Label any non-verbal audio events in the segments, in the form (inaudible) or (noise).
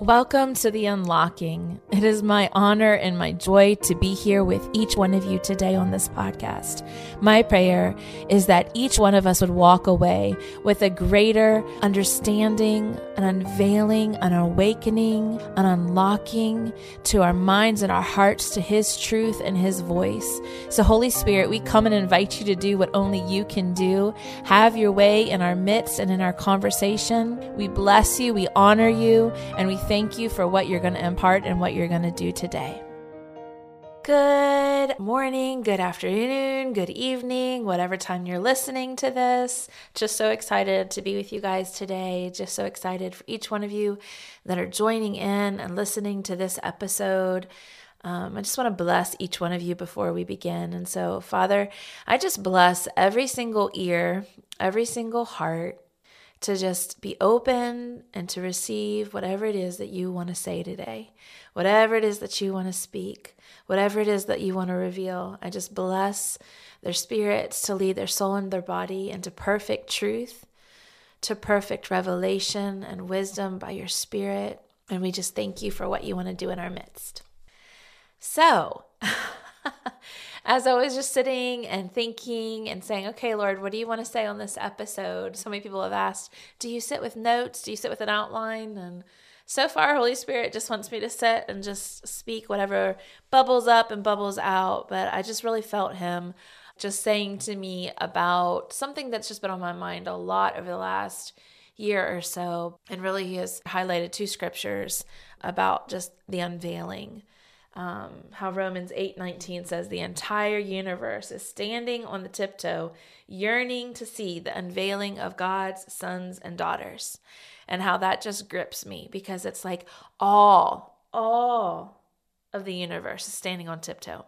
Welcome to the unlocking. It is my honor and my joy to be here with each one of you today on this podcast. My prayer is that each one of us would walk away with a greater understanding, an unveiling, an awakening, an unlocking to our minds and our hearts to His truth and His voice. So, Holy Spirit, we come and invite you to do what only you can do. Have your way in our midst and in our conversation. We bless you, we honor you, and we thank you for what you're going to impart and what you're going to do today. Good morning, good afternoon, good evening, whatever time you're listening to this. Just so excited to be with you guys today. Just so excited for each one of you that are joining in and listening to this episode. Um, I just want to bless each one of you before we begin. And so, Father, I just bless every single ear, every single heart, to just be open and to receive whatever it is that you want to say today, whatever it is that you want to speak, whatever it is that you want to reveal. I just bless their spirits to lead their soul and their body into perfect truth, to perfect revelation and wisdom by your spirit. And we just thank you for what you want to do in our midst. So, (laughs) as I was just sitting and thinking and saying, okay, Lord, what do you want to say on this episode? So many people have asked, do you sit with notes? Do you sit with an outline? And so far, Holy Spirit just wants me to sit and just speak whatever bubbles up and bubbles out. But I just really felt Him just saying to me about something that's just been on my mind a lot over the last year or so. And really, He has highlighted two scriptures about just the unveiling um, how Romans 8:19 says the entire universe is standing on the tiptoe, yearning to see the unveiling of God's sons and daughters. And how that just grips me because it's like all, all of the universe is standing on tiptoe.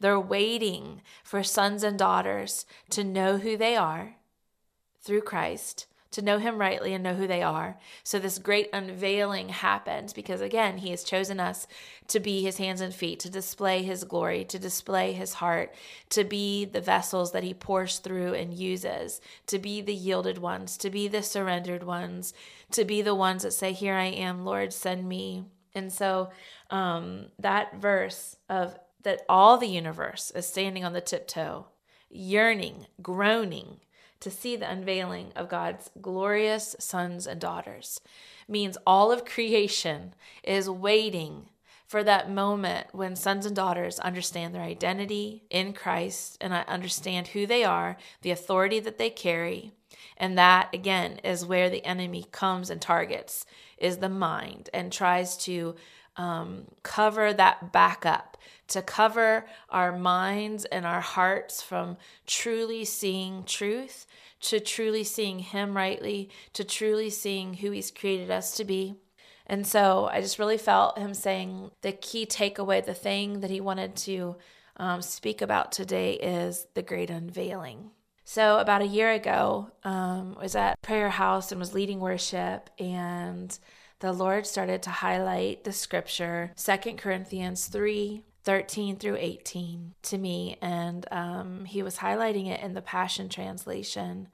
They're waiting for sons and daughters to know who they are through Christ to know him rightly and know who they are. So this great unveiling happens because again, he has chosen us to be his hands and feet, to display his glory, to display his heart, to be the vessels that he pours through and uses, to be the yielded ones, to be the surrendered ones, to be the ones that say, "Here I am, Lord, send me." And so um, that verse of that all the universe is standing on the tiptoe, yearning, groaning to see the unveiling of God's glorious sons and daughters means all of creation is waiting for that moment when sons and daughters understand their identity in Christ and understand who they are, the authority that they carry. And that, again, is where the enemy comes and targets, is the mind, and tries to um, cover that back up, to cover our minds and our hearts from truly seeing truth, to truly seeing Him rightly, to truly seeing who He's created us to be. And so I just really felt Him saying the key takeaway, the thing that He wanted to um, speak about today is the great unveiling. So about a year ago, um, was at prayer house and was leading worship and the Lord started to highlight the scripture, Second Corinthians 3 13 through 18 to me. And um, he was highlighting it in the Passion Translation.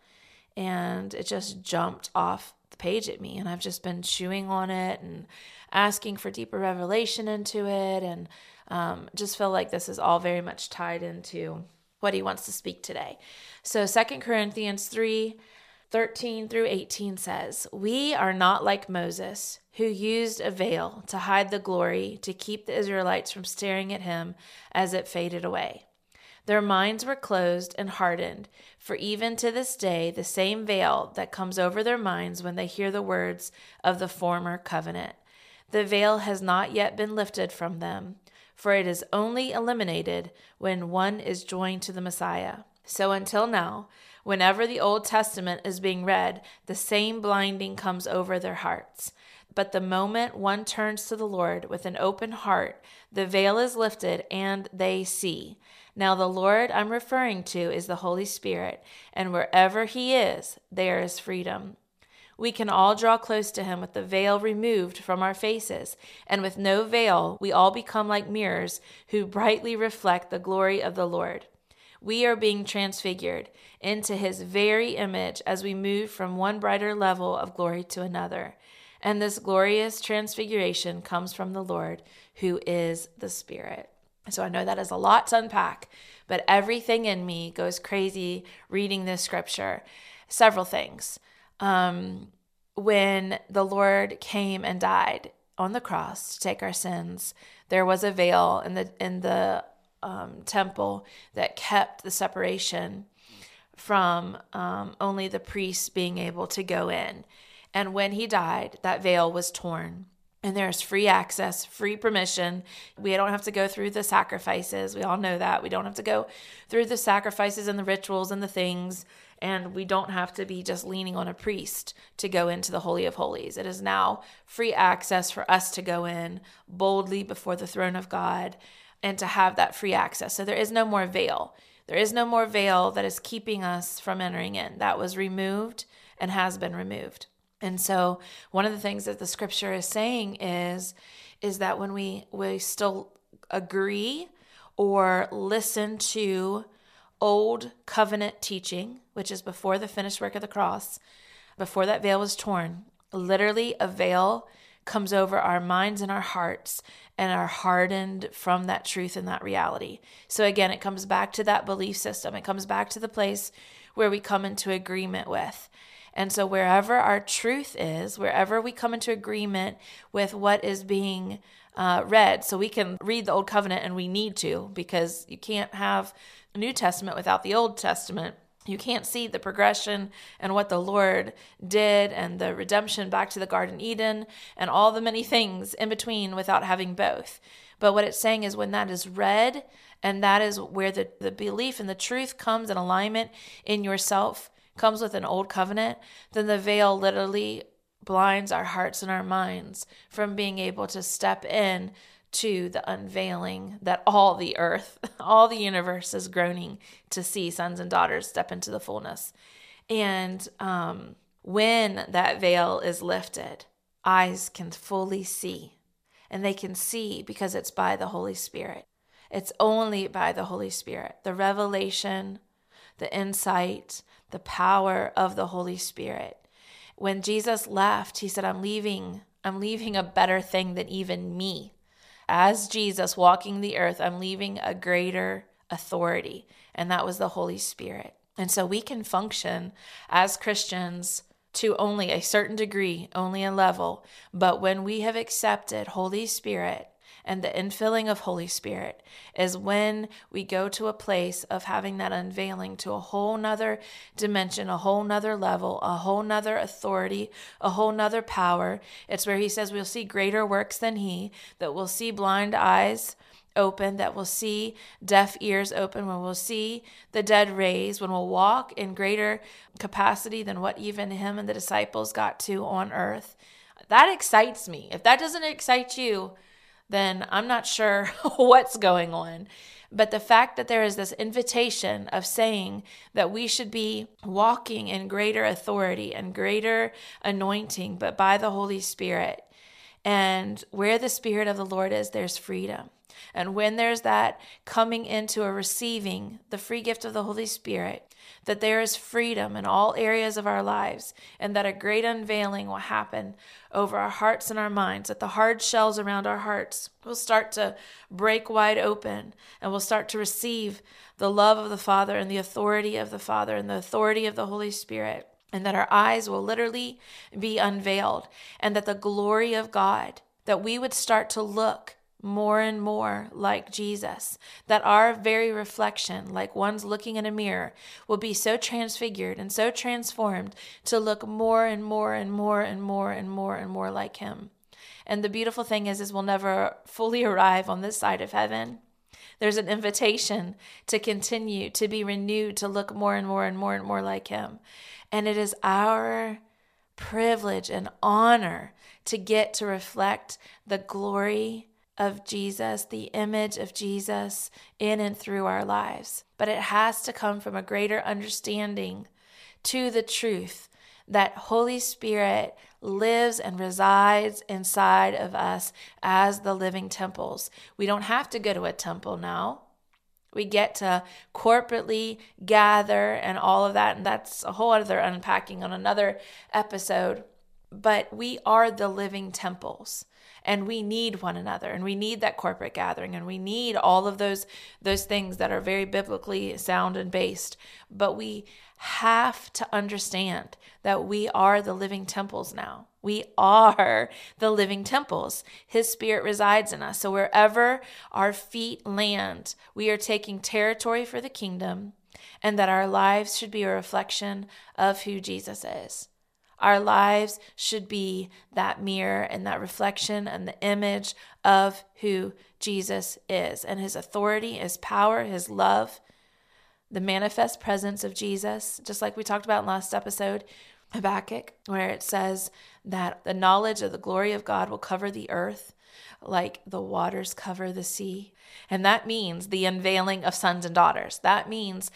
And it just jumped off the page at me. And I've just been chewing on it and asking for deeper revelation into it. And um, just feel like this is all very much tied into what he wants to speak today. So, Second Corinthians 3 13 through 18 says, We are not like Moses, who used a veil to hide the glory to keep the Israelites from staring at him as it faded away. Their minds were closed and hardened, for even to this day, the same veil that comes over their minds when they hear the words of the former covenant. The veil has not yet been lifted from them, for it is only eliminated when one is joined to the Messiah. So until now, Whenever the Old Testament is being read, the same blinding comes over their hearts. But the moment one turns to the Lord with an open heart, the veil is lifted and they see. Now, the Lord I'm referring to is the Holy Spirit, and wherever He is, there is freedom. We can all draw close to Him with the veil removed from our faces, and with no veil, we all become like mirrors who brightly reflect the glory of the Lord. We are being transfigured into his very image as we move from one brighter level of glory to another. And this glorious transfiguration comes from the Lord, who is the Spirit. So I know that is a lot to unpack, but everything in me goes crazy reading this scripture. Several things. Um, when the Lord came and died on the cross to take our sins, there was a veil in the in the um, temple that kept the separation from um, only the priests being able to go in. And when he died, that veil was torn. And there's free access, free permission. We don't have to go through the sacrifices. We all know that. We don't have to go through the sacrifices and the rituals and the things. And we don't have to be just leaning on a priest to go into the Holy of Holies. It is now free access for us to go in boldly before the throne of God and to have that free access. So there is no more veil. There is no more veil that is keeping us from entering in. That was removed and has been removed. And so one of the things that the scripture is saying is is that when we we still agree or listen to old covenant teaching, which is before the finished work of the cross, before that veil was torn, literally a veil comes over our minds and our hearts and are hardened from that truth and that reality. So again, it comes back to that belief system. It comes back to the place where we come into agreement with. And so, wherever our truth is, wherever we come into agreement with what is being uh, read, so we can read the Old Covenant and we need to because you can't have New Testament without the Old Testament. You can't see the progression and what the Lord did and the redemption back to the Garden Eden and all the many things in between without having both. But what it's saying is when that is read, and that is where the, the belief and the truth comes in alignment in yourself, comes with an old covenant, then the veil literally blinds our hearts and our minds from being able to step in to the unveiling that all the earth, (laughs) all the universe is groaning to see sons and daughters step into the fullness. And um, when that veil is lifted, eyes can fully see. And they can see because it's by the Holy Spirit. It's only by the Holy Spirit. The revelation, the insight, the power of the Holy Spirit. When Jesus left, he said, I'm leaving, I'm leaving a better thing than even me as Jesus walking the earth, I'm leaving a greater authority, and that was the Holy Spirit. And so we can function as Christians to only a certain degree, only a level. But when we have accepted Holy Spirit and the infilling of Holy Spirit is when we go to a place of having that unveiling to a whole nother dimension, a whole nother level, a whole nother authority, a whole nother power. It's where he says we'll see greater works than he, that we'll see blind eyes open, that we'll see deaf ears open, when we'll see the dead raised, when we'll walk in greater capacity than what even him and the disciples got to on earth. That excites me. If that doesn't excite you, then I'm not sure (laughs) what's going on. But the fact that there is this invitation of saying that we should be walking in greater authority and greater anointing, but by the Holy Spirit. And where the Spirit of the Lord is, there's freedom. And when there's that coming into a receiving the free gift of the Holy Spirit, that there is freedom in all areas of our lives, and that a great unveiling will happen over our hearts and our minds, that the hard shells around our hearts will start to break wide open, and we'll start to receive the love of the Father and the authority of the Father and the authority of the Holy Spirit. And that our eyes will literally be unveiled, and that the glory of God, that we would start to look more and more like Jesus, that our very reflection, like one's looking in a mirror, will be so transfigured and so transformed to look more and more and more and more and more and more like Him. And the beautiful thing is, is we'll never fully (laughs) arrive on this side of heaven. There's an invitation to continue to be renewed, to look more and more and more and more like Him. And it is our privilege and honor to get to reflect the glory of Jesus, the image of Jesus in and through our lives. But it has to come from a greater understanding to the truth that Holy Spirit lives and resides inside of us as the living temples. We don't have to go to a temple now. We get to corporately gather and all of that. And that's a whole other unpacking on another episode. but we are the living temples and we need one another and we need that corporate gathering and we need all of those those things that are very biblically sound and based. But we have to understand that we are the living temples now. We are the living temples. His spirit resides in us. So wherever our feet land we are taking territory for the kingdom and that our lives should be a reflection of who Jesus is our lives should be that mirror and that reflection and the image of who Jesus is and his authority, his power, his love, the manifest presence of Jesus, just like we talked about in last episode, Habakkuk, where it says that the knowledge of the glory of God will cover the earth like the waters cover the sea. And that means the unveiling of sons and daughters. That means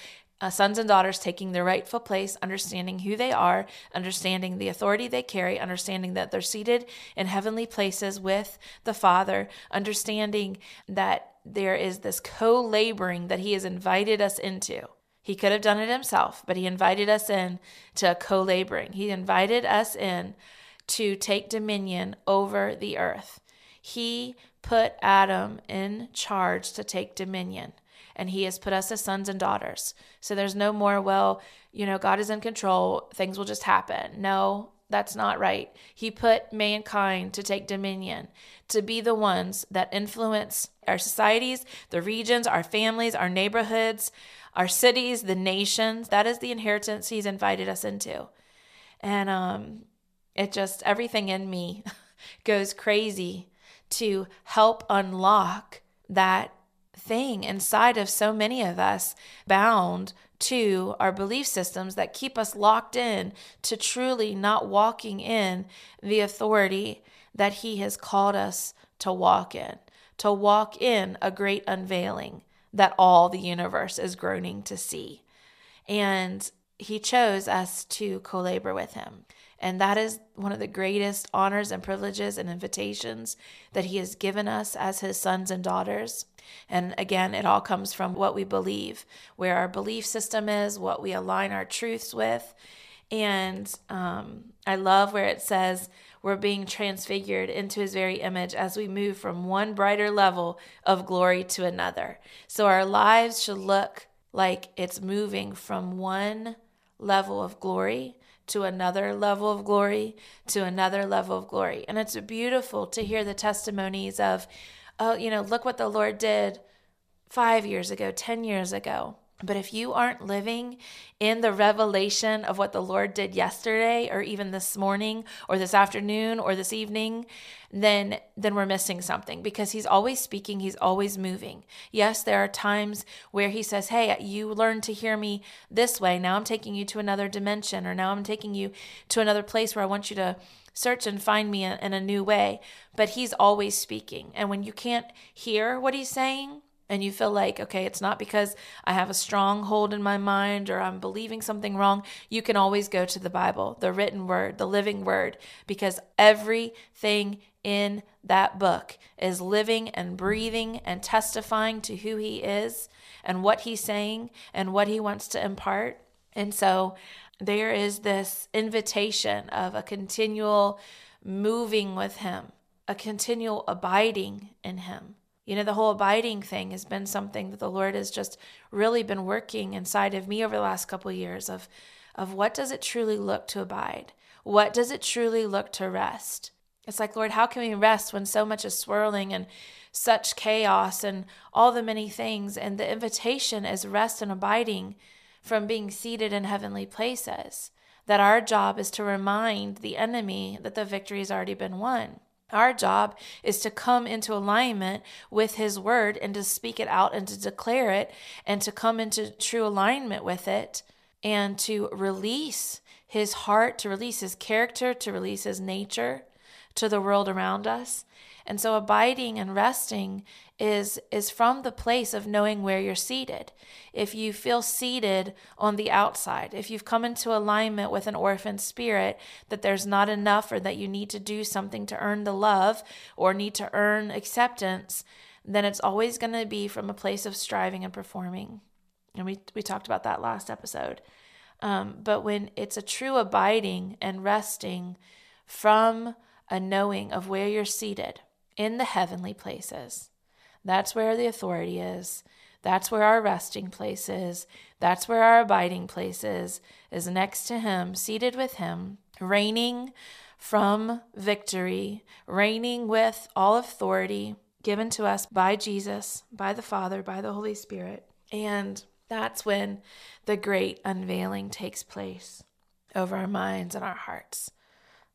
uh, sons and daughters taking their rightful place, understanding who they are, understanding the authority they carry, understanding that they're seated in heavenly places with the Father, understanding that there is this co laboring that He has invited us into. He could have done it himself, but He invited us in to co laboring. He invited us in to take dominion over the earth. He put Adam in charge to take dominion and he has put us as sons and daughters. So there's no more, well, you know, God is in control, things will just happen. No, that's not right. He put mankind to take dominion, to be the ones that influence our societies, the regions, our families, our neighborhoods, our cities, the nations. That is the inheritance he's invited us into. And um it just everything in me (laughs) goes crazy to help unlock that thing inside of so many of us bound to our belief systems that keep us locked in to truly not walking in the authority that He has called us to walk in, to walk in a great unveiling that all the universe is groaning to see. And He chose us to co labor with Him. And that is one of the greatest honors and privileges and invitations that He has given us as His sons and daughters. And again, it all comes from what we believe, where our belief system is, what we align our truths with. And um, I love where it says we're being transfigured into his very image as we move from one brighter level of glory to another. So our lives should look like it's moving from one level of glory to another level of glory to another level of glory. And it's beautiful to hear the testimonies of oh, you know, look what the Lord did five years ago, 10 years ago. But if you aren't living in the revelation of what the Lord did yesterday or even this morning or this afternoon or this evening, then then we're missing something because he's always speaking, he's always moving. Yes, there are times where he says, "Hey, you learned to hear me this way. Now I'm taking you to another dimension or now I'm taking you to another place where I want you to search and find me in a new way. But he's always speaking. And when you can't hear what he's saying, and you feel like, okay, it's not because I have a strong hold in my mind or I'm believing something wrong, you can always go to the Bible, the written word, the living word, because everything in that book is living and breathing and testifying to who he is and what he's saying and what he wants to impart. And so there is this invitation of a continual moving with Him, a continual abiding in Him. You know, the whole abiding thing has been something that the Lord has just really been working inside of me over the last couple of years of, of what does it truly look to abide? What does it truly look to rest? It's like, Lord, how can we rest when so much is swirling and such chaos and all the many things? And the invitation is rest and abiding from being seated in heavenly places. That our job is to remind the enemy that the victory has already been won. Our job is to come into alignment with His word and to speak it out and to declare it and to come into true alignment with it and to release His heart, to release His character, to release His nature to the world around us. And so abiding and resting is is from the place of knowing where you're seated. If you feel seated on the outside, if you've come into alignment with an orphan spirit that there's not enough or that you need to do something to earn the love or need to earn acceptance, then it's always going to be from a place of striving and performing. And we we talked about that last episode. Um, but when it's a true abiding and resting from a knowing of where you're seated in the heavenly places. That's where the authority is. That's where our resting place is. That's where our abiding place is, is next to Him, seated with Him, reigning from victory, reigning with all authority given to us by Jesus, by the Father, by the Holy Spirit. And that's when the great unveiling takes place over our minds and our hearts.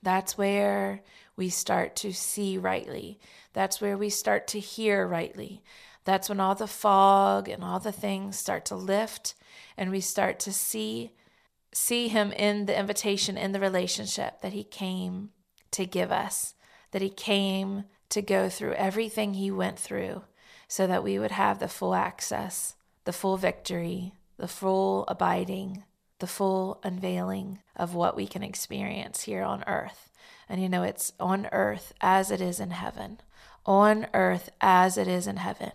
That's where we start to see rightly. That's where we start to hear rightly. That's when all the fog and all the things start to lift and we start to see see him in the invitation in the relationship that he came to give us, that he came to go through everything he went through so that we would have the full access, the full victory, the full abiding, the full unveiling of what we can experience here on earth. And you know, it's on earth as it is in heaven, on earth as it is in heaven.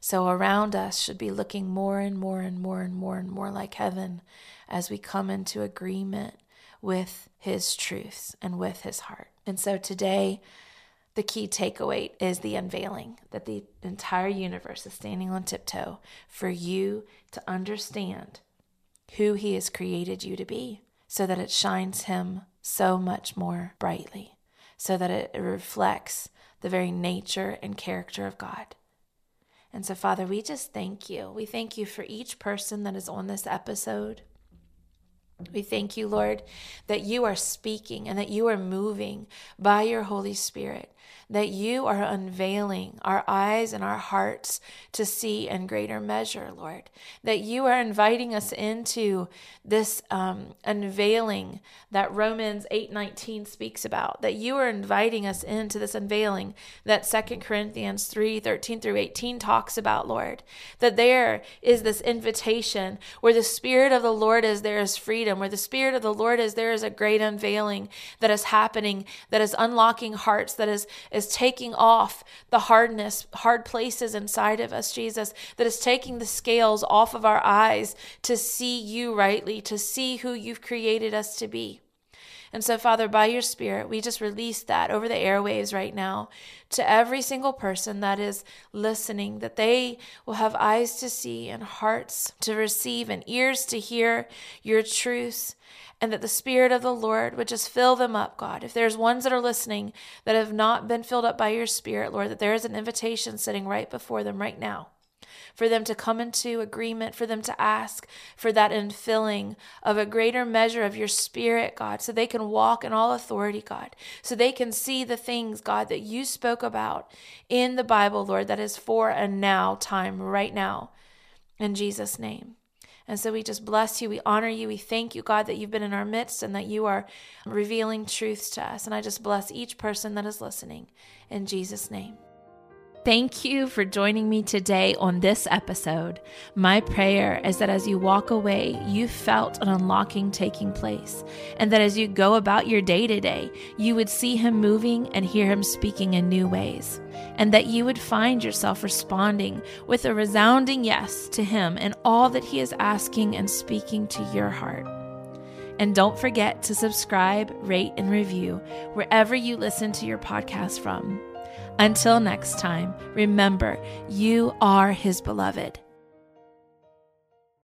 So around us should be looking more and more and more and more and more like heaven as we come into agreement with his truths and with his heart. And so today, the key takeaway is the unveiling that the entire universe is standing on tiptoe for you to understand who He has created you to be so that it shines Him so much more brightly, so that it reflects the very nature and character of God. And so, Father, we just thank you. We thank you for each person that is on this episode. We thank you, Lord, that you are speaking and that you are moving by your Holy Spirit, that you are unveiling our eyes and our hearts to see in greater measure, Lord, that you are inviting us into this um, unveiling that Romans 8:19 speaks about, that you are inviting us into this unveiling that Second Corinthians 3:13 through 18 talks about, Lord, that there is this invitation where the Spirit of the Lord is, there is freedom, where the Spirit of the Lord is, there is a great unveiling that is happening, that is unlocking hearts, that is is taking off the hardness, hard places inside of us, Jesus, that is taking the scales off of our eyes to see you rightly, to see who you've created us to be. And so, Father, by your Spirit, we just release that over the airwaves right now to every single person that is listening, that they will have eyes to see and hearts to receive and ears to hear your truths and that the Spirit of the Lord would just fill them up, God. If there's ones that are listening that have not been filled up by your Spirit, Lord, that there is an invitation sitting right before them right now for them to come into agreement, for them to ask for that infilling of a greater measure of your spirit, God, so they can walk in all authority, God, so they can see the things, God, that you spoke about in the Bible, Lord, that is for a now time, right now. In Jesus' name. And so we just bless you. We honor you. We thank you, God, that you've been in our midst and that you are revealing truths to us. And I just bless each person that is listening in Jesus' name. Thank you for joining me today on this episode. My prayer is that as you walk away, you felt an unlocking taking place, and that as you go about your day to day, you would see Him moving and hear Him speaking in new ways, and that you would find yourself responding with a resounding yes to Him and all that He is asking and speaking to your heart. And don't forget to subscribe, rate, and review wherever you listen to your podcast from. Until next time, remember, you are His beloved